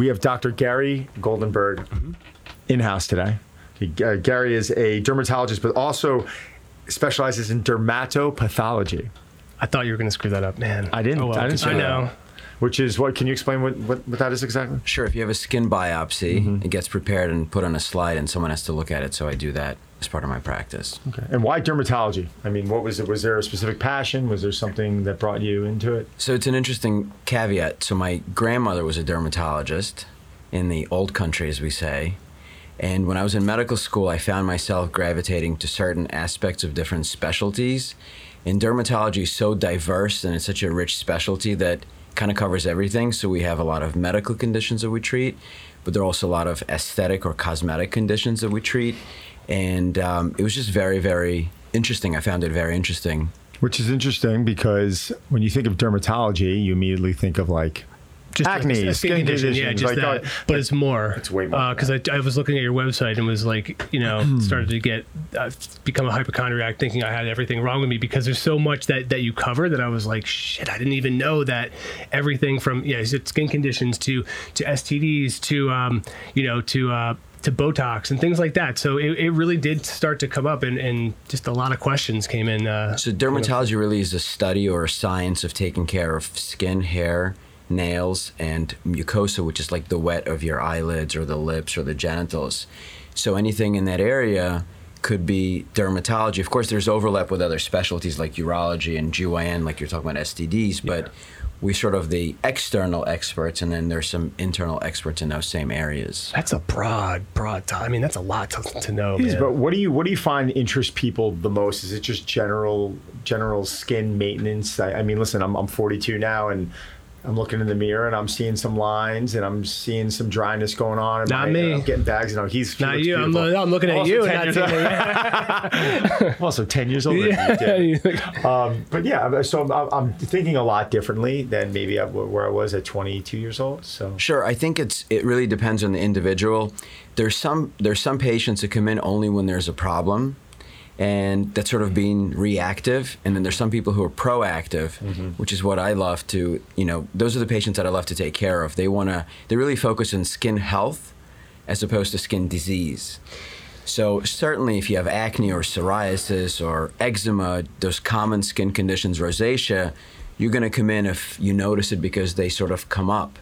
We have Dr. Gary Goldenberg Mm-hmm. in house today. He- uh, Gary is a dermatologist, but also specializes in dermatopathology, I thought you were going to screw that up, man. I didn't- Oh, well. I didn't screw I know. up. which is what? Can you explain what, what, what that is exactly? Sure, if you have a skin biopsy, Mm-hmm. it gets prepared and put on a slide, and someone has to look at it. So I do that as part of my practice. Okay. And why dermatology? I mean, what was it? Was there a specific passion? Was there something that brought you into it? So it's an interesting caveat. So my grandmother was a dermatologist in the old country, as we say. And when I was in medical school, I found myself gravitating to certain aspects of different specialties. And dermatology is so diverse and it's such a rich specialty that kind of covers everything. So we have a lot of medical conditions that we treat, but there are also a lot of aesthetic or cosmetic conditions that we treat. And um, it was just very, very interesting. I found it very interesting. Which is interesting because when you think of dermatology, you immediately think of like Just acne, a skin, conditions. Yeah, just like, that. oh, but it's more. It's way more than Because I, I was looking at your website and was like, you know, started to get, uh, become a hypochondriac thinking I had everything wrong with me because there's so much that, that you cover that I was like, shit, I didn't even know that everything from, yeah, skin conditions to, to STDs to, um, you know, to, uh, to Botox and things like that. So it, it really did start to come up and, and just a lot of questions came in. Uh, So dermatology really is a study or a science of taking care of skin, hair, nails, and mucosa, which is like the wet of your eyelids or the lips or the genitals. So anything in that area could be dermatology. Of course, there's overlap with other specialties like urology and GYN, like you're talking about STDs, but we sort of the external experts, and then there's some internal experts in those same areas. that's a broad, broad time. I mean, that's a lot to, to know. It is, man. but what do you what do you find interests people the most? Is it just general general skin maintenance? I, I mean, listen, I'm I'm 42 now, and I'm looking in the mirror and I'm seeing some lines and I'm seeing some dryness going on. in Not my- me. I'm getting bags. You know, he's he Not you. I'm, beautiful. lo- I'm looking at Also you. 10 Not years old. I'm also 10 years older. than you, Um, but yeah, so I'm, I'm thinking a lot differently than maybe I- where I was at 22 years old. So Sure, I think it's it really depends on the individual. There's some there's some patients that come in only when there's a problem, and that's sort of being reactive. And then there's some people who are proactive, which is what I love to you know. Those are the patients that I love to take care of. They wanna they really focus on skin health, as opposed to skin disease. So certainly, if you have acne or psoriasis or eczema, those common skin conditions, rosacea, you're going to come in if you notice it because they sort of come up.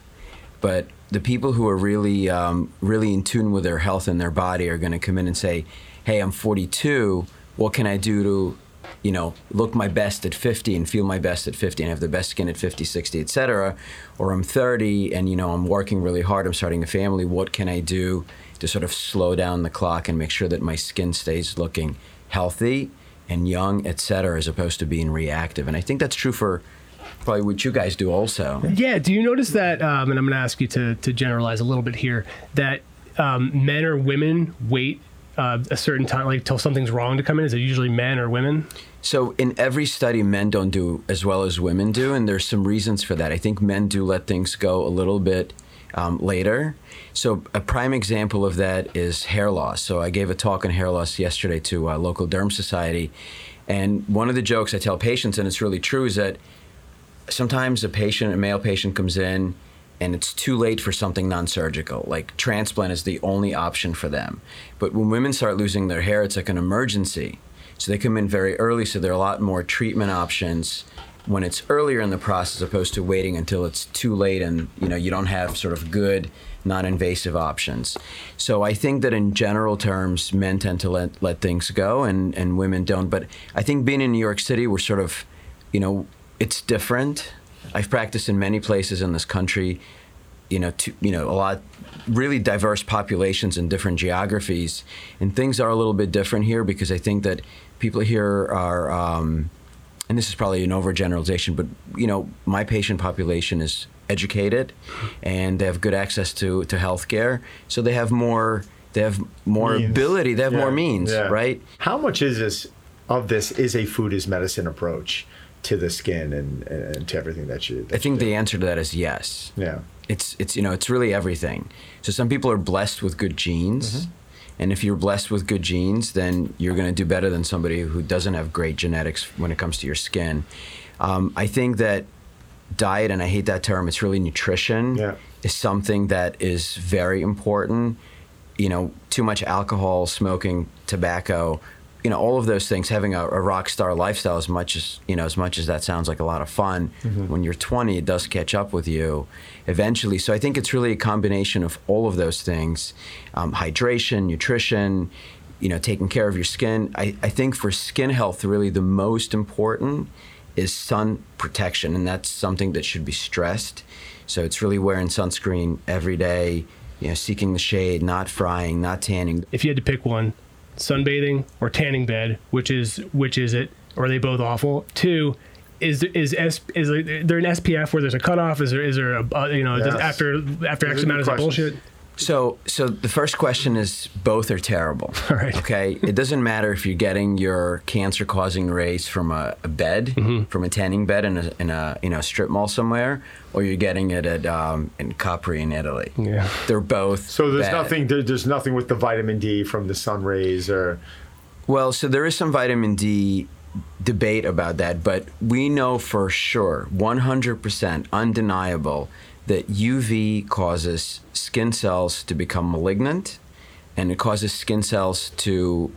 But the people who are really, um, really in tune with their health and their body are going to come in and say, "Hey, I'm 42. What can I do to, you know, look my best at 50 and feel my best at 50 and have the best skin at 50, 60, etc." Or I'm 30 and you know I'm working really hard. I'm starting a family. What can I do to sort of slow down the clock and make sure that my skin stays looking healthy and young, etc., as opposed to being reactive? And I think that's true for probably what you guys do also. Yeah. Do you notice that? Um, and I'm going to ask you to to generalize a little bit here. That um, men or women wait uh, a certain time, like till something's wrong to come in. Is it usually men or women? So in every study, men don't do as well as women do, and there's some reasons for that. I think men do let things go a little bit um, later. So a prime example of that is hair loss. So I gave a talk on hair loss yesterday to a local derm society, and one of the jokes I tell patients, and it's really true, is that sometimes a patient, a male patient, comes in and it's too late for something non-surgical. Like transplant is the only option for them. But when women start losing their hair, it's like an emergency. So they come in very early, so there are a lot more treatment options when it's earlier in the process, opposed to waiting until it's too late and you know you don't have sort of good non-invasive options. So I think that in general terms, men tend to let let things go and and women don't. But I think being in New York City, we're sort of, you know, it's different. I've practiced in many places in this country, you know, to, you know, a lot really diverse populations in different geographies, and things are a little bit different here because I think that people here are, um, and this is probably an overgeneralization, but you know, my patient population is educated, and they have good access to to healthcare, so they have more. They have more Means. ability. They have Yeah, more means, yeah. right? How much is this of this is a food is medicine approach to the skin and, and to everything that you? That I think you the answer to that is yes. yeah. it's it's you know it's really everything. So some people are blessed with good genes, and if you're blessed with good genes, then you're going to do better than somebody who doesn't have great genetics when it comes to your skin. Um, I think that diet, and I hate that term, it's really nutrition. Yeah. is something that is very important. You know, too much alcohol, smoking, tobacco, you know, all of those things, having a, a rock star lifestyle, as much as, you know, as much as that sounds like a lot of fun, when you're 20, it does catch up with you eventually. So I think it's really a combination of all of those things um, hydration, nutrition, you know, taking care of your skin. I, I think for skin health, really the most important is sun protection, and that's something that should be stressed. So it's really wearing sunscreen every day, you know, seeking the shade, not frying, not tanning. If you had to pick one, sunbathing or tanning bed, which is which is it? Or are they both awful? Two, is is S, is there an SPF where there's a cutoff? Is there is there a uh, you know Yes. after after X amount is bullshit? So, so the first question is both are terrible. All right. Okay. it doesn't matter if you're getting your cancer-causing rays from a, a bed, Mm-hmm. from a tanning bed in a, in a you know strip mall somewhere, or you're getting it at um, in Capri in Italy. Yeah. They're both. So there's bad. nothing. There, there's nothing with the vitamin D from the sun rays, or Well, so there is some vitamin D debate about that, but we know for sure, 100% undeniable, that UV causes skin cells to become malignant and it causes skin cells to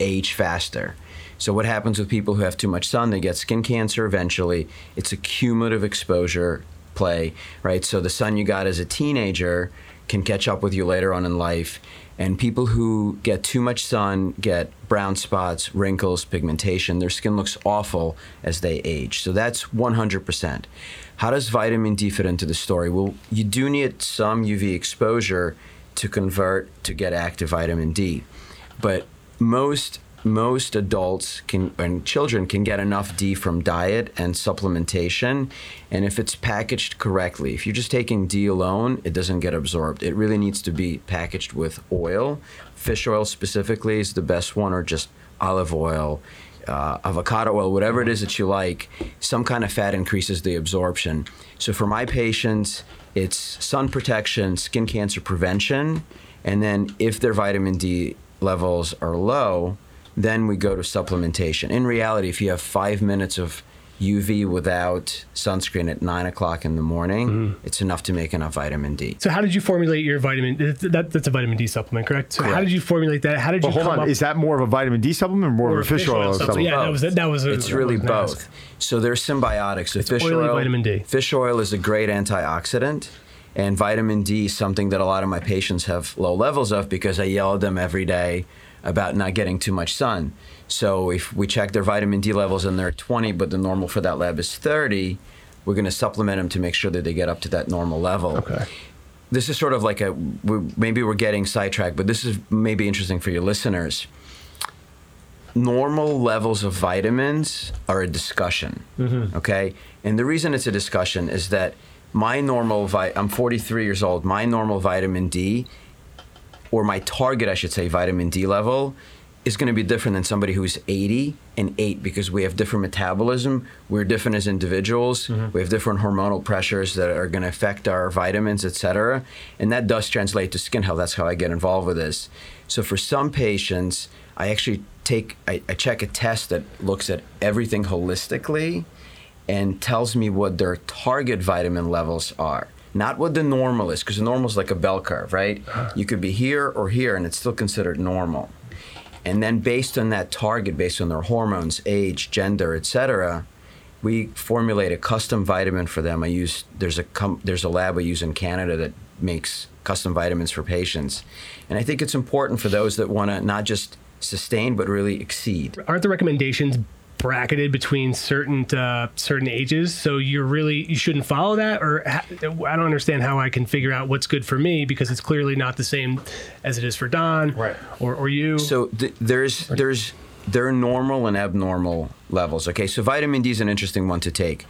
age faster. So, what happens with people who have too much sun? They get skin cancer eventually. It's a cumulative exposure play, right? So, the sun you got as a teenager can catch up with you later on in life. And people who get too much sun get brown spots, wrinkles, pigmentation. Their skin looks awful as they age. So that's 100%. How does vitamin D fit into the story? Well, you do need some UV exposure to convert to get active vitamin D. But most most adults can and children can get enough D from diet and supplementation. And if it's packaged correctly, if you're just taking D alone, it doesn't get absorbed. It really needs to be packaged with oil. Fish oil specifically is the best one, or just olive oil, uh, avocado oil, whatever it is that you like. Some kind of fat increases the absorption. So for my patients, it's sun protection, skin cancer prevention, and then if their vitamin D levels are low, then we go to supplementation. In reality, if you have five minutes of UV without sunscreen at nine o'clock in the morning, mm-hmm. it's enough to make enough vitamin D. So how did you formulate your vitamin? That, that's a vitamin D supplement, correct? So how did you formulate that? How did you But hold come on, up is that more of a vitamin D supplement or more or of a fish oil supplement? Yeah, that was that was. A, It's that really was an ask. both. So they're symbiotic. So fish oily oil, vitamin D. Fish oil is a great antioxidant, and vitamin D is something that a lot of my patients have low levels of because I yell at them every day about not getting too much sun. So if we check their vitamin D levels and they're 20, but the normal for that lab is 30, we're going to supplement them to make sure that they get up to that normal level. Okay. This is sort of like a we maybe we're getting sidetracked, but this is maybe interesting for your listeners normal levels of vitamins are a discussion. Mm-hmm. Okay, and the reason it's a discussion is that my normal vi- I'm 43 years old. My normal vitamin D, or my target, I should say, vitamin D level, is going to be different than somebody who's 80 and 8 because we have different metabolism. We're different as individuals. Mm-hmm. We have different hormonal pressures that are going to affect our vitamins, et cetera. And that does translate to skin health. That's how I get involved with this. So for some patients, I actually take, I, I check a test that looks at everything holistically and tells me what their target vitamin levels are. Not what the normal is, because the normal is like a bell curve, right? Uh-huh. You could be here or here, and it's still considered normal. And then based on that target, based on their hormones, age, gender, etc., we formulate a custom vitamin for them. I use there's a com, there's a lab I use in Canada that makes custom vitamins for patients, and I think it's important for those that want to not just sustain but really exceed. Aren't the recommendations bracketed between certain uh, certain ages? So you're really you shouldn't follow that, or ha- I don't understand how I can figure out what's good for me because it's clearly not the same as it is for Don, Right. Or or you. So th- there's there's there are normal and abnormal levels. Okay, so vitamin D is an interesting one to take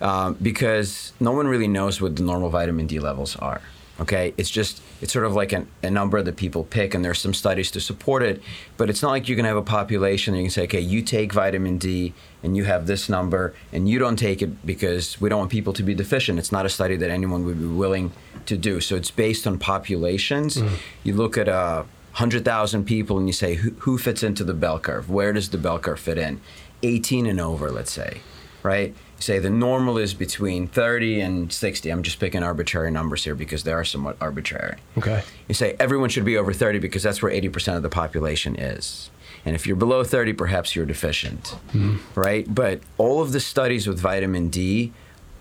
um, because no one really knows what the normal vitamin D levels are. Okay, it's just it's sort of like an, a number that people pick, and there's some studies to support it. But it's not like you can have a population and you can say, okay, you take vitamin D and you have this number, and you don't take it because we don't want people to be deficient. It's not a study that anyone would be willing to do. So it's based on populations. You look at uh, 100,000 people and you say, who, who fits into the bell curve? Where does the bell curve fit in? 18 and over, let's say, right? You say the normal is between 30 and 60. I'm just picking arbitrary numbers here because they are somewhat arbitrary. Okay. You say everyone should be over 30 because that's where 80% of the population is. And if you're below 30, perhaps you're deficient, hmm. right? But all of the studies with vitamin D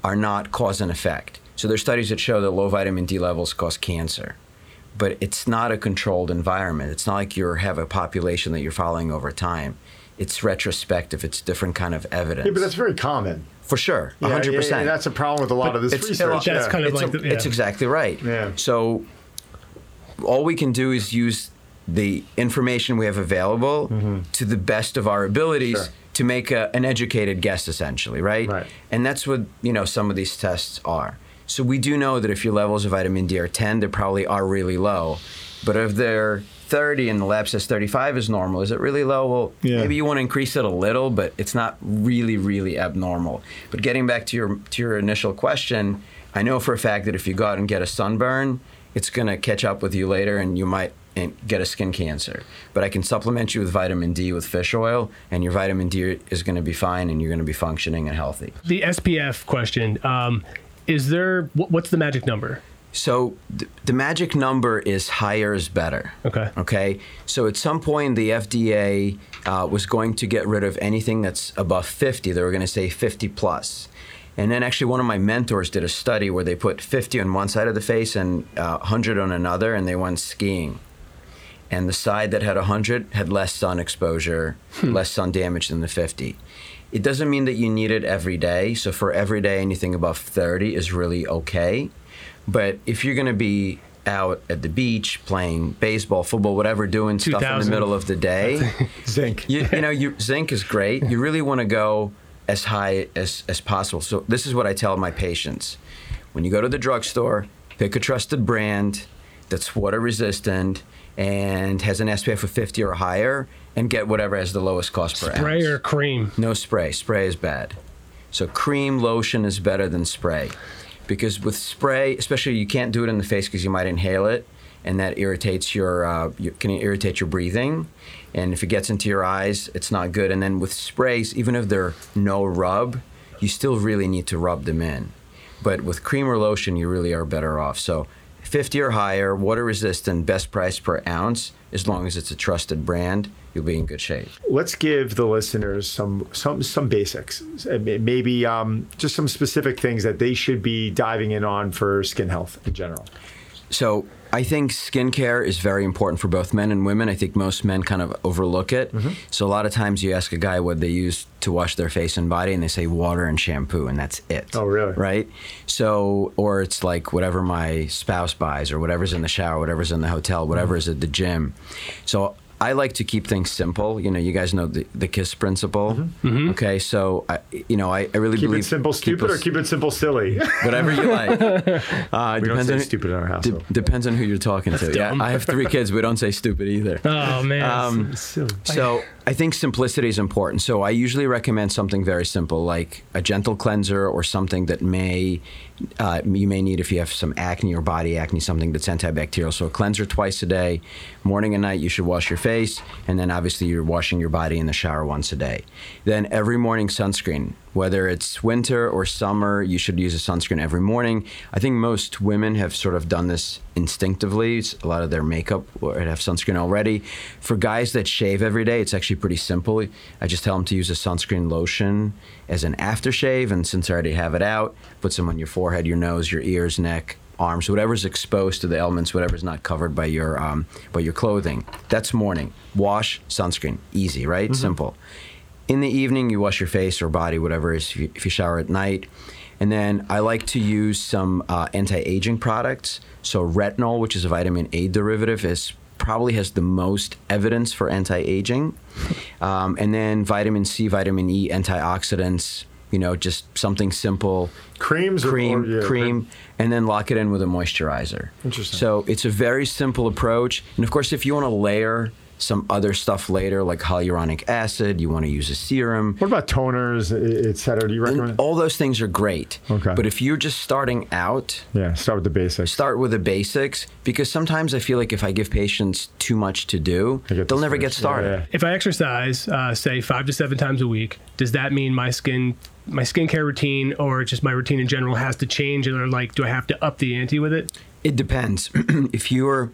are not cause and effect. So there's studies that show that low vitamin D levels cause cancer. But it's not a controlled environment. It's not like you have a population that you're following over time. It's retrospective. It's different kind of evidence. Yeah, but that's very common. for sure, Yeah, 100%. yeah, yeah, that's a problem with a lot of this it's- research. that's yeah. kind of it's, like a- the- yeah. it's exactly right. Yeah. So all we can do is use the information we have available to the best of our abilities Mm-hmm. Sure. to make a, an educated guess, essentially, right? Right. And that's what you know some of these tests are. So we do know that if your levels of vitamin D are 10, they probably are really low. But if they're 30 and the lab says 35 is normal, is it really low? Well, Yeah. maybe you want to increase it a little, but it's not really, really abnormal. But getting back to your to your initial question, I know for a fact that if you go out and get a sunburn, it's going to catch up with you later, and you might eh, get a skin cancer. But I can supplement you with vitamin D with fish oil, and your vitamin D is going to be fine, and you're going to be functioning and healthy. The SPF question. Um, is there what's the magic number? So th- the magic number is higher is better. Okay. Okay. So at some point, the FDA uh, was going to get rid of anything that's above 50. They were going to say 50 plus. And then actually, one of my mentors did a study where they put 50 on one side of the face and uh, 100 on another, and they went skiing. And the side that had 100 had less sun exposure, less sun damage than the 50. It doesn't mean that you need it every day. So for every day, anything above 30 is really okay. But if you're going to be out at the beach playing baseball, football, whatever, doing stuff in the middle of the day, Zinc. you, you know, you, zinc is great. You really want to go as high as, as possible. So this is what I tell my patients. When you go to the drugstore, pick a trusted brand that's water resistant and has an SPF of 50 or higher and get whatever has the lowest cost per Spray ounce. or cream? No spray. Spray is bad. So cream lotion is better than spray. Because with spray, especially you can't do it in the face because you might inhale it and that irritates your, uh, you, can irritate your breathing. And if it gets into your eyes, it's not good. And then with sprays, even if they're no rub, you still really need to rub them in. But with cream or lotion, you really are better off. So 50 or higher, water resistant, best price per ounce, as long as it's a trusted brand, you'll be in good shape. Let's give the listeners some some some basics. Maybe um, just some specific things that they should be diving in on for skin health in general. So I think skincare is very important for both men and women. I think most men kind of overlook it. Mm-hmm. So a lot of times you ask a guy what they use to wash their face and body, and they say water and shampoo, and that's it. Oh, really? Right? So, or it's like whatever my spouse buys, or whatever's in the shower, whatever's in the hotel, whatever mm-hmm. is at the gym. So I like to keep things simple. You know, you guys know the, the KISS principle. Okay, so I, you know, I, I really Keep believe it simple, keep stupid, or keep it simple, silly. whatever you like. Uh, We don't say on- stupid in our house. de- depends on who you're talking to. dumb. Yeah, I have three kids. We don't say stupid either. Oh man. Um, silly. so I think simplicity is important. So I usually recommend something very simple, like a gentle cleanser or something that may uh, you may need if you have some acne or body acne, something that's antibacterial. So a cleanser twice a day, morning and night. You should wash your face, and then obviously you're washing your body in the shower once a day. Then every morning sunscreen. Whether it's winter or summer, you should use a sunscreen every morning. I think most women have sort of done this instinctively. It's A lot of their makeup would have sunscreen already. For guys that shave every day, it's actually pretty simple. I just tell them to use a sunscreen lotion as an aftershave, and since I already have it out, put some on your forehead, your nose, your ears, neck, arms, whatever's exposed to the elements, whatever's not covered by your um, by your clothing. That's morning. Wash, sunscreen, easy, right? Simple. In the evening, you wash your face or body, whatever it is, if you, if you shower at night. And then I like to use some uh, anti-aging products. So retinol, which is a vitamin A derivative, is probably has the most evidence for anti-aging. Um, and then vitamin C, vitamin E, antioxidants. You know, just something simple. Creams cream, or- yeah, cream, and then lock it in with a moisturizer. Interesting. So it's a very simple approach. And of course, if you want to layer some other stuff later, like hyaluronic acid. You want to use a serum. What about toners, e- et cetera? Do you recommend? And all those things are great. Okay. But if you're just starting out, yeah, start with the basics. start with the basics because sometimes I feel like if I give patients too much to do, They get they'll never get discouraged. Yeah, started. yeah. If I exercise, uh, say five to seven times a week, does that mean my skin, my skincare routine, or just my routine in general, has to change? Or like, do I have to up the ante with it? It depends. if you're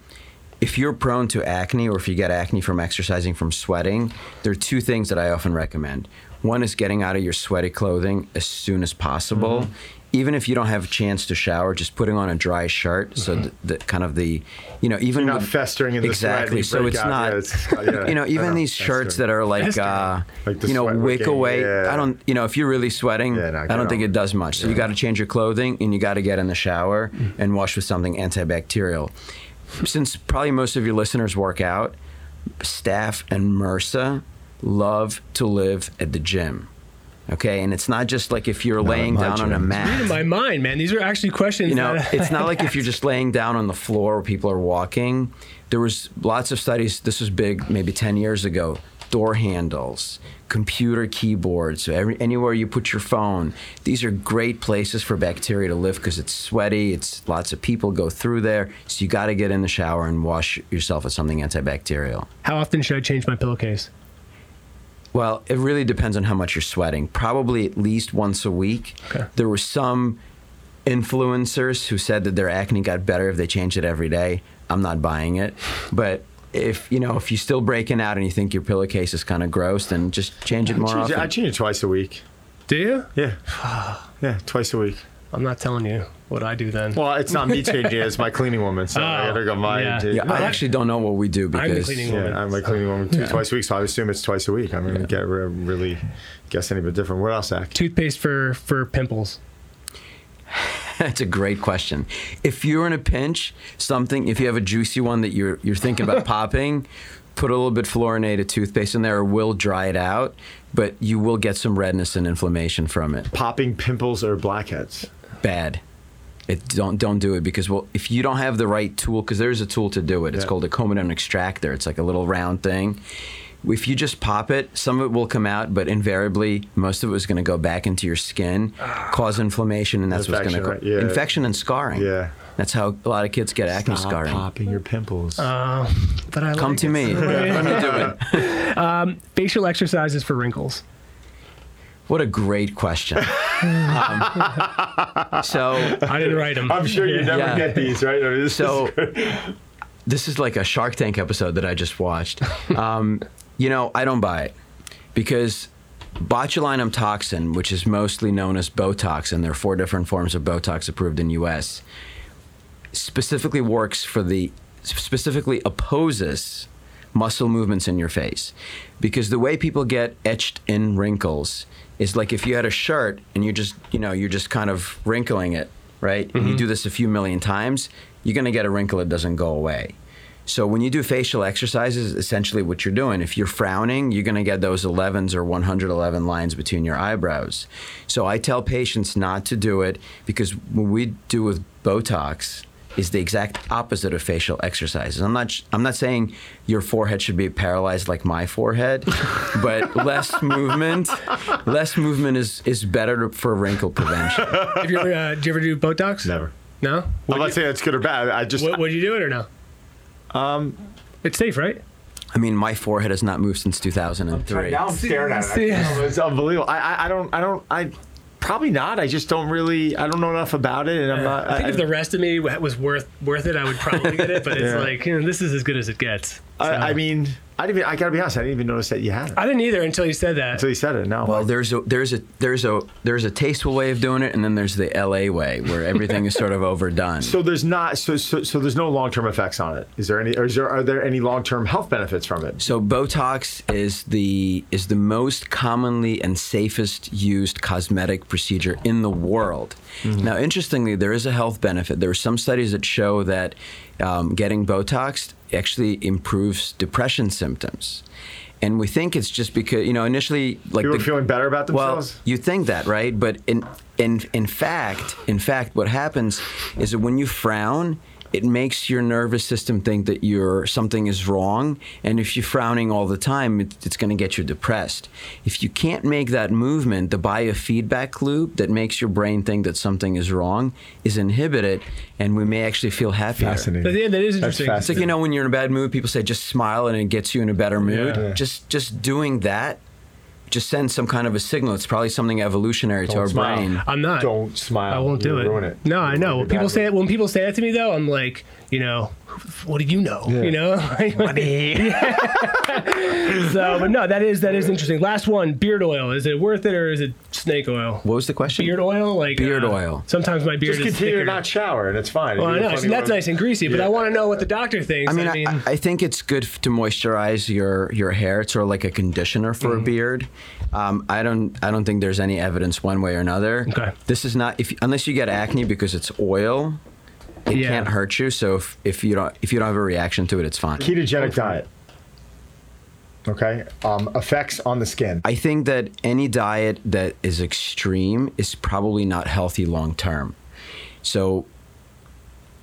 if you're prone to acne or if you get acne from exercising from sweating, there are two things that I often recommend. One is getting out of your sweaty clothing as soon as possible. Mm-hmm. Even if you don't have a chance to shower, just putting on a dry shirt, so that, that kind of the, you know, even Mm-hmm. You're not with- festering in the exactly. So it's out. not, Yeah, it's- yeah, you know, even know, these shirts festering. that are like, uh, Like you know, wick away. yeah. I don't, you know, if you're really sweating, no, I don't get think it. it does much. So you got to change your clothing and you got to get in the shower and wash with something antibacterial. Since probably most of your listeners work out, staph and MRSA love to live at the gym. Okay, and it's not just like if you're laying my down on a gym. mat. In my mind, man, these are actually questions. You know, that- it's not like if you're just laying down on the floor where people are walking. There was lots of studies. This was big, maybe 10 years ago. Door handles, computer keyboards, every, anywhere you put your phone. These are great places for bacteria to live because it's sweaty. It's lots of people go through there. So you got to get in the shower and wash yourself with something antibacterial. How often should I change my pillowcase? Well, it really depends on how much you're sweating. Probably at least once a week. Okay. There were some influencers who said that their acne got better if they changed it every day. I'm not buying it. But if you know if you're still breaking out and you think your pillowcase is kind of gross, then just change it more Change it- often. I change it twice a week. Do you? Yeah, yeah, twice a week. I'm not telling you what I do then. Well, it's not me changing it; it's my cleaning woman. So I Oh, gotta go oh, my. yeah. yeah, I actually don't know what we do because I'm the because cleaning Yeah, woman. I'm my cleaning woman two, twice a week, so I assume it's twice a week. I'm gonna get re- really guess any bit different. What else, Zack? Toothpaste for for pimples. That's a great question. If you're in a pinch, something if you have a juicy one that you're you're thinking about popping, put a little bit fluorinated toothpaste in there. It will dry it out, but you will get some redness and inflammation from it. Popping pimples or blackheads? Bad. It don't don't do it because well if you don't have the right tool because there's a tool to do it. It's Yeah. called a comedone extractor. It's like a little round thing. If you just pop it, some of it will come out, but invariably most of it is going to go back into your skin, cause inflammation, and that's what's going to Infection. Yeah. infection and scarring. Yeah. That's how a lot of kids get acne Stop scarring. popping your pimples. Uh, but I Come like to it. me. Let me do it. Facial exercises for wrinkles. What a great question. um, so, I didn't write them. I'm sure you never Yeah. get these, right? I mean, this so is- this is like a Shark Tank episode that I just watched. Um, you know, I don't buy it. Because botulinum toxin, which is mostly known as Botox, and there are four different forms of Botox approved in U.S., specifically works for the specifically opposes muscle movements in your face. Because the way people get etched in wrinkles is like if you had a shirt and you're just you know you're just kind of wrinkling it right? And you mm-hmm. do this a few million times you're going to get a wrinkle that doesn't go away so when you do facial exercises essentially what you're doing if you're frowning you're going to get those 11s or 111 lines between your eyebrows so i tell patients not to do it because what we do with botox is the exact opposite of facial exercises. I'm not I'm not saying your forehead should be paralyzed like my forehead, but less movement, less movement is is better for wrinkle prevention. Have you ever, uh, do you ever do Botox? never. No. I'm Would not saying it's good or bad. I just would, would you do it or no? Um, it's safe, right? I mean, my forehead has not moved since 2003. now I'm staring at it. It's unbelievable. I, I, I don't, I don't, I probably not. I just don't really, I don't know enough about it, and I'm not. I think if the rest of me was worth worth it, I would probably get it. But it's Yeah. like you know, this is as good as it gets. I, I mean, I didn't. Even, I gotta be honest. I didn't even notice that you had it I didn't either until you said that. until you said it. Now, Well, there's a there's a there's a there's a tasteful way of doing it, and then there's the LA way where everything is sort of overdone. so there's not. So, so, so there's no long term effects on it. Is there any? Or is there? Are there any long term health benefits from it? So Botox is the is the most commonly and safest used cosmetic procedure in the world. Now, interestingly, there is a health benefit. There are some studies that show that um, getting Botox actually improves depression symptoms. And we think it's just because you know initially like People the, feeling better about themselves. well, you think that, right? But in in in fact, in fact, what happens is that when you frown, it makes your nervous system think that you're something is wrong, and if you're frowning all the time, it, it's going to get you depressed. If you can't make that movement, the biofeedback loop that makes your brain think that something is wrong is inhibited, and we may actually feel happier. Fascinating. But yeah, that is That's interesting. It's like you know when you're in a bad mood, people say just smile and it gets you in a better mood. Yeah. Just just doing that just sends some kind of a signal. It's probably something evolutionary to Don't our smile. brain. I'm not. Don't smile. I won't do You'll it. Ruin it. No, I You'll know. When people say it, when people say that to me, though, I'm like, you know, what do you know? Yeah. You know. money. so, but no, that is that is interesting. Last one, beard oil. Is it worth it or is it snake oil? What was the question? Beard oil, like Beard uh, oil. Sometimes my beard Just is continue to not shower, and it's fine. well, I know so that's nice and greasy, but Yeah. I want to know what the doctor thinks. I mean, I, I think it's good to moisturize your, your hair. It's sort of like a conditioner for Mm-hmm. a beard. Um, I don't I don't think there's any evidence one way or another. Okay. This is not if unless you get acne because it's oil, it Yeah. can't hurt you. So if, if you don't if you don't have a reaction to it, it's fine. ketogenic diet. Okay, um, effects on the skin. I think that any diet that is extreme is probably not healthy long term. So,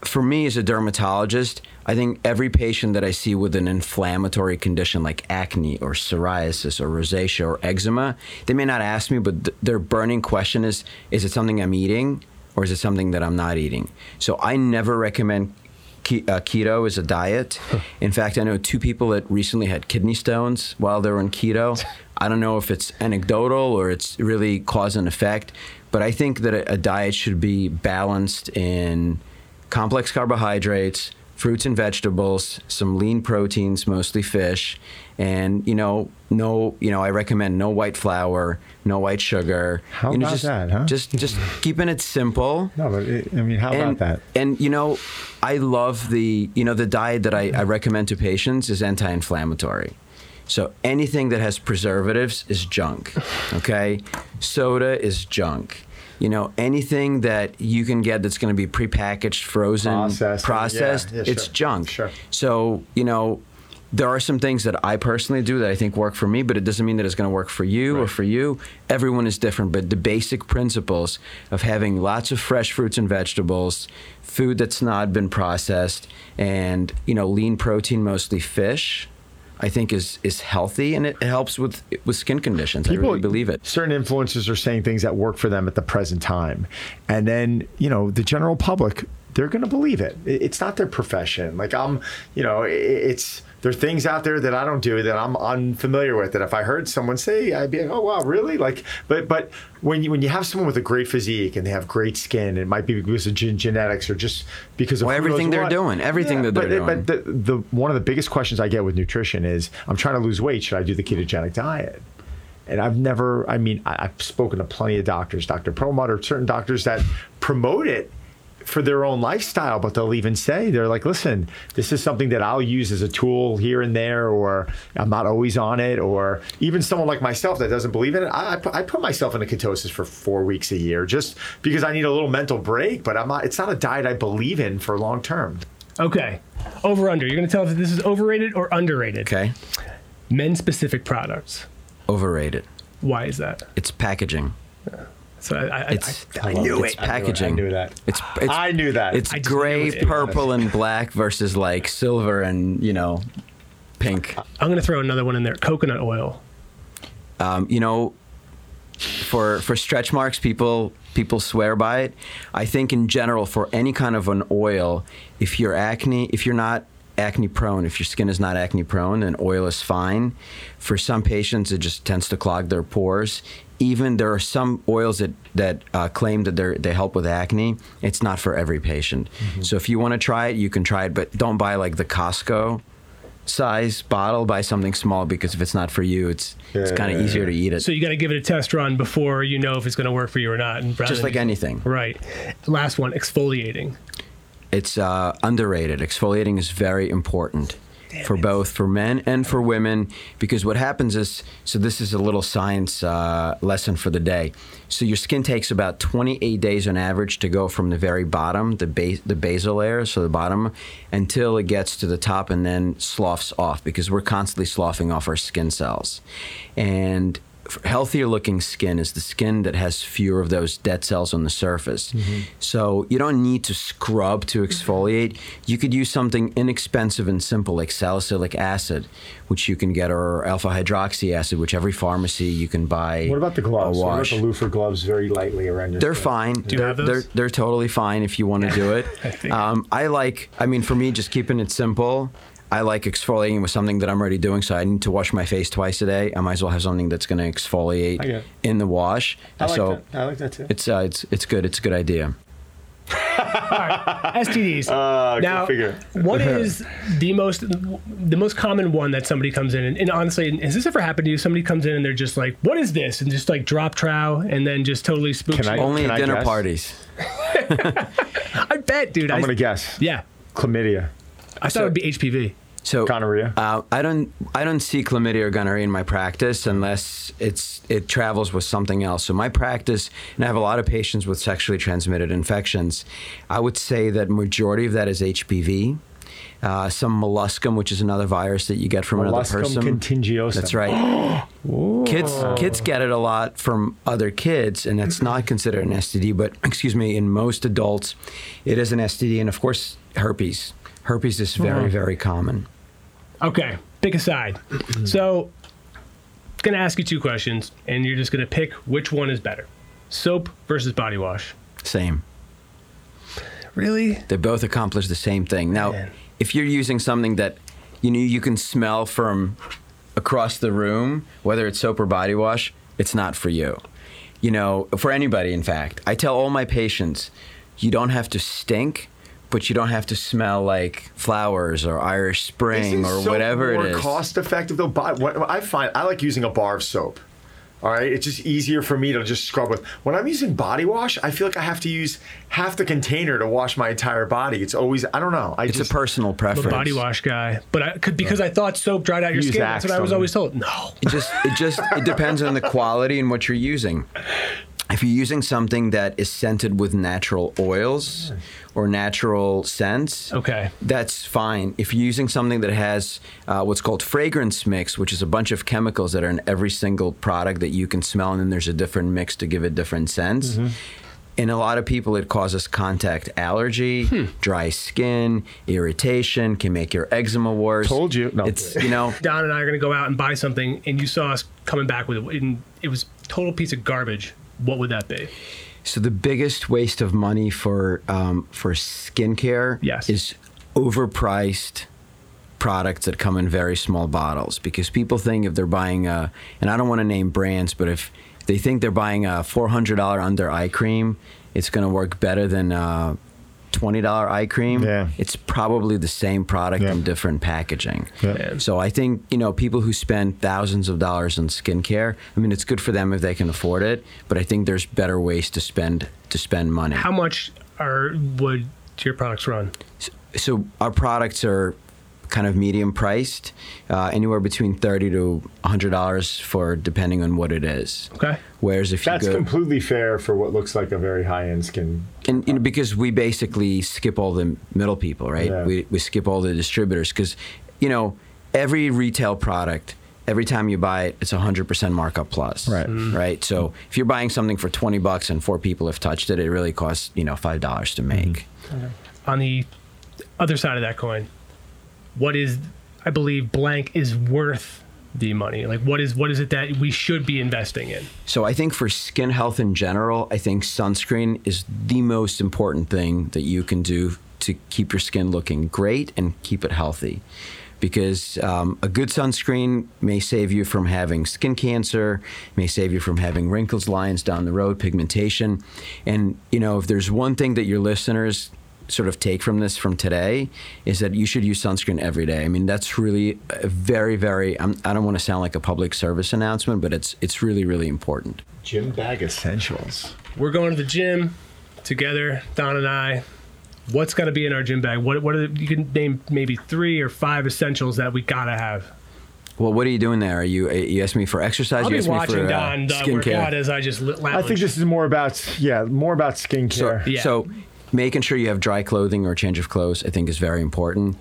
for me as a dermatologist, I think every patient that I see with an inflammatory condition like acne or psoriasis or rosacea or eczema, they may not ask me, but th- their burning question is is it something I'm eating or is it something that I'm not eating? So, I never recommend ke- uh, keto as a diet. In fact, I know two people that recently had kidney stones while they were on keto. I don't know if it's anecdotal or it's really cause and effect, but I think that a, a diet should be balanced in complex carbohydrates, fruits and vegetables, some lean proteins, mostly fish, and you know, no, you know, I recommend no white flour, no white sugar. How you know, about just, that, huh? Just just keeping it simple No, but it, I mean, how and, about that? And you know, I love the you know the diet that I, I recommend to patients is anti-inflammatory. So anything that has preservatives is junk. Okay, soda is junk. You know, anything that you can get that's going to be prepackaged, frozen, Processed, processed, yeah, yeah, it's sure, junk. sure. So you know, there are some things that I personally do that I think work for me, but it doesn't mean that it's going to work for you or for you. Everyone is different, but the basic principles of having lots of fresh fruits and vegetables, food that's not been processed, and you know, lean protein, mostly fish. I think is is healthy and it helps with with skin conditions. I really believe it. Certain influencers are saying things that work for them at the present time, and then you know the general public they're going to believe it. It- It's not their profession. Like I'm, you know, it's there are things out there that I don't do that I'm unfamiliar with. That if I heard someone say, I'd be like, oh wow, really? Like, but but when you when you have someone with a great physique and they have great skin, it might be because of gen- genetics or just because of Well, everything they're what. doing, everything that they're doing. But the, the one of the biggest questions I get with nutrition is, I'm trying to lose weight. Should I do the ketogenic diet? And I've never, I mean, I, I've spoken to plenty of doctors, Dr. Perlmutter, certain doctors that promote it for their own lifestyle, but they'll even say, they're like, listen, this is something that I'll use as a tool here and there, or I'm not always on it, or even someone like myself that doesn't believe in it. I, I put- I put myself into ketosis for four weeks a year just because I need a little mental break, but I'm not, it's not a diet I believe in for long term. Okay. Over under. You're going to tell us if this is overrated or underrated. Okay, Men specific products. overrated. Why is that? It's packaging. So I, I, It's I, I knew it's it. packaging. I knew that. It's, it's I knew that. It's gray, it. purple, and black versus like silver and you know, pink. I'm going to throw another one in there. Coconut oil. Um, you know, for for stretch marks, people people swear by it. I think in general, for any kind of an oil, if you're acne, if you're not acne prone, if your skin is not acne prone, then oil is fine. For some patients, it just tends to clog their pores. Even there are some oils that that uh, claim that they they help with acne. It's not for every patient. So if you want to try it, you can try it, but don't buy like the Costco size bottle. Buy something small because if it's not for you, it's it's kind of yeah, easier to eat it. So you got to give it a test run before you know if it's going to work for you or not. And Just like anything. Right. Last one, exfoliating. It's uh, underrated. Exfoliating is very important for both for men and for women because what happens is so this is a little science uh, lesson for the day. So your skin takes about 28 days on average to go from the very bottom, the base, the basal layer, so the bottom, until it gets to the top and then sloughs off because we're constantly sloughing off our skin cells, and healthier looking skin is the skin that has fewer of those dead cells on the surface. So you don't need to scrub to exfoliate. You could use something inexpensive and simple like salicylic acid, which you can get, or alpha hydroxy acid, which every pharmacy you can buy. What about the gloves? What about wash. the loofah gloves very lightly around your They're skin? fine. you they're, have those? they're they're totally fine if you want to do it. think- um, I like. I mean, for me, just keeping it simple. I like exfoliating with something that I'm already doing. So I need to wash my face twice a day. I might as well have something that's going to exfoliate in the wash. I like so that. I like that too. it's uh, it's it's good. It's a good idea. STDs. Uh, now, figure. what is the most the most common one that somebody comes in and, and honestly, has this ever happened to you? Somebody comes in and they're just like, "What is this?" and just like drop trow and then just totally spooks Can I- you. Only can at I dinner guess? parties. I bet, dude. I'm I, gonna guess. yeah, Chlamydia, I thought it would be HPV. So gonorrhea. Uh, I don't I don't see chlamydia or gonorrhea in my practice unless it's it travels with something else. So my practice, and I have a lot of patients with sexually transmitted infections. I would say that majority of that is HPV. Uh, some molluscum, which is another virus that you get from another Molluscum person. contagiosum. That's right. kids kids get it a lot from other kids, and it's not considered an STD. But excuse me, in most adults, it is an STD, and of course, herpes. Herpes is very uh-huh. very common. Okay, pick a side. so, gonna ask you two questions, and you're just gonna pick which one is better: soap versus body wash. Same. Really? They both accomplish the same thing. Now, Man. if you're using something that you know you can smell from across the room, whether it's soap or body wash, it's not for you. You know, for anybody in fact. I tell all my patients, you don't have to stink, but you don't have to smell like flowers or Irish Spring or soap whatever more it is. cost effective though. But what I find I like using a bar of soap. All right, it's just easier for me to just scrub with. When I'm using body wash, I feel like I have to use half the container to wash my entire body. It's always I don't know. I it's just a personal preference. I'm preference. a body wash guy, but I could because I thought soap dried out your Use skin. That's what I was always told. No. It just it just it depends on the quality and what you're using. If you're using something that is scented with natural oils hmm. or natural scents, Okay. that's fine. If you're using something that has uh, what's called fragrance mix, which is a bunch of chemicals that are in every single product that you can smell, and then there's a different mix to give it different scents. Mm-hmm. In a lot of people, it causes contact allergy, hmm. dry skin, irritation, can make your eczema worse. Told you. No. It's you know Don and I are gonna go out and buy something, and you saw us coming back with it, and it was total piece of garbage. What would that be? So the biggest waste of money for um, for skincare Yes. is overpriced products that come in very small bottles because people think if they're buying a and I don't want to name brands, but if they think they're buying a four hundred dollar under eye cream, it's going to work better than a twenty dollar eye cream. Yeah. It's probably the same product Yeah. in different packaging. Yeah. So I think you know people who spend thousands of dollars on skincare. I mean, it's good for them if they can afford it, but I think there's better ways to spend to spend money. How much are would your products run? so our products are kind of medium priced, uh, anywhere between thirty to hundred dollars for depending on what it is. Okay. Whereas if That's you go, completely fair for what looks like a very high end skin. and you know, because we basically skip all the middle people, right? Yeah. We we skip all the distributors because, you know, every retail product. Every time you buy it, it's a hundred percent markup plus, Right. Right. So if you're buying something for twenty bucks and four people have touched it, it really costs you know five dollars to make. On the other side of that coin, what is I believe blank is worth the money? Like what is what is it that we should be investing in? So I think for skin health in general, I think sunscreen is the most important thing that you can do to keep your skin looking great and keep it healthy. Because um, a good sunscreen may save you from having skin cancer, may save you from having wrinkles, lines down the road, pigmentation. And, you know, if there's one thing that your listeners sort of take from this from today is that you should use sunscreen every day. I mean, that's really very, very. I'm, I don't want to sound like a public service announcement, but it's it's really, really important. Gym bag essentials. We're going to the gym together, Don and I. What's got to be in our gym bag? What what are the, you can name maybe three or five essentials that we gotta have. Well, what are you doing there? Are you you asked me for exercise? I'll you be asked me watching for, uh, Don uh, work out as I just lit I think this is more about yeah, more about skincare. Yeah. So, making sure you have dry clothing or change of clothes, I think, is very important.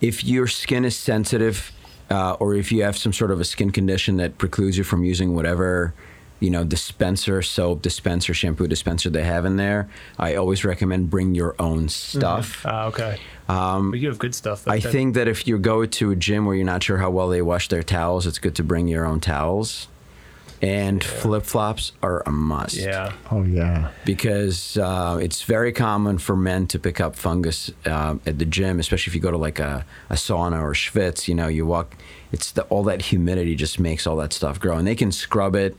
If your skin is sensitive uh, or if you have some sort of a skin condition that precludes you from using whatever you know dispenser soap dispenser shampoo dispenser they have in there i always recommend bring your own stuff Ah, okay. Um, but you have good stuff. i think that if you go to a gym where you're not sure how well they wash their towels it's good to bring your own towels and flip-flops are a must Yeah. Oh yeah. because uh, it's very common for men to pick up fungus uh, at the gym, especially if you go to like a, a sauna or schwitz. You know, you walk, it's the, all that humidity just makes all that stuff grow, and they can scrub it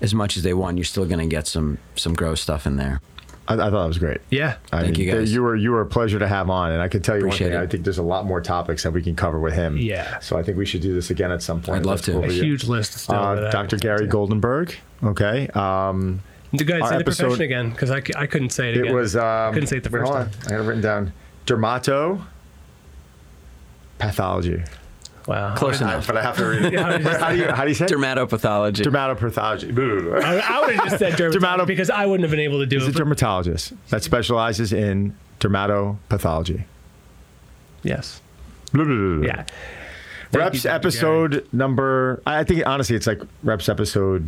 as much as they want. You're still going to get some some gross stuff in there. I, I thought it was great. Yeah. I Thank mean, you, guys. You were you were a pleasure to have on, and I could tell you Appreciate one thing. it. I think there's a lot more topics that we can cover with him. Yeah. So I think we should do this again at some point. I'd love That's to. cool A huge list. Still Uh. Dr. Gary Goldenberg. Okay. Um, The guy our say the profession again because I, I couldn't say it it again. was. Um, couldn't say it the first hold time. on. I have it written down. Dermato pathology. Wow. Close I- enough. but I have to read it. Yeah, I was just- how do you how do you say it? Dermatopathology. dermatopathology? Boo. I, I would have just said dermatologist Dermato- because I wouldn't have been able to do He's a it. but- dermatologist that specializes in dermatopathology. yes. Blah, blah, blah, blah. Yeah. Thank Reps Dr. episode number. I think honestly, it's like Reps episode.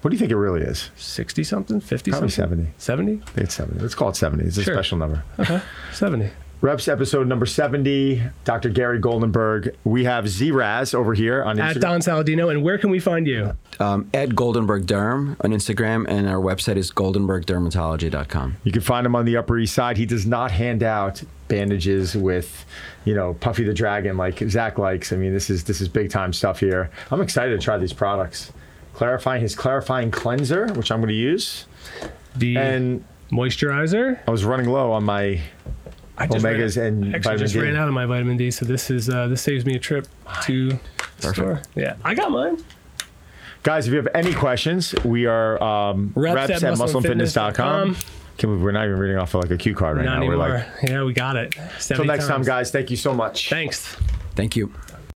What do you think it really is? 60 something, 50 Probably something? 70. 70? I think it's 70. Let's call it 70. It's a Sure. special number. Okay. 70. Reps episode number 70. Dr. Gary Goldenberg. We have Zraz over here on At Don Saladino. And where can we find you? Um, Ed Goldenberg Derm on Instagram, and our website is goldenbergdermatology.com. You can find him on the Upper East Side. He does not hand out bandages with, you know, Puffy the Dragon like Zack likes. I mean, this is this is big time stuff here. I'm excited to try these products. Clarifying his clarifying cleanser, which I'm going to use, The and moisturizer. I was running low on my I just Omegas ran, and I actually vitamin just D. ran out of my vitamin D, so this is uh, this saves me a trip to the store. Yeah, I got mine. Guys, if you have any questions, we are um, Reps reps, at at muscleandfitness.com. muscleandfitness.com. Can we, we're not even reading off of like a cue card right Not now. anymore. We're like, yeah, we got it. until next time, guys. Thank you so much. Thanks. Thank you.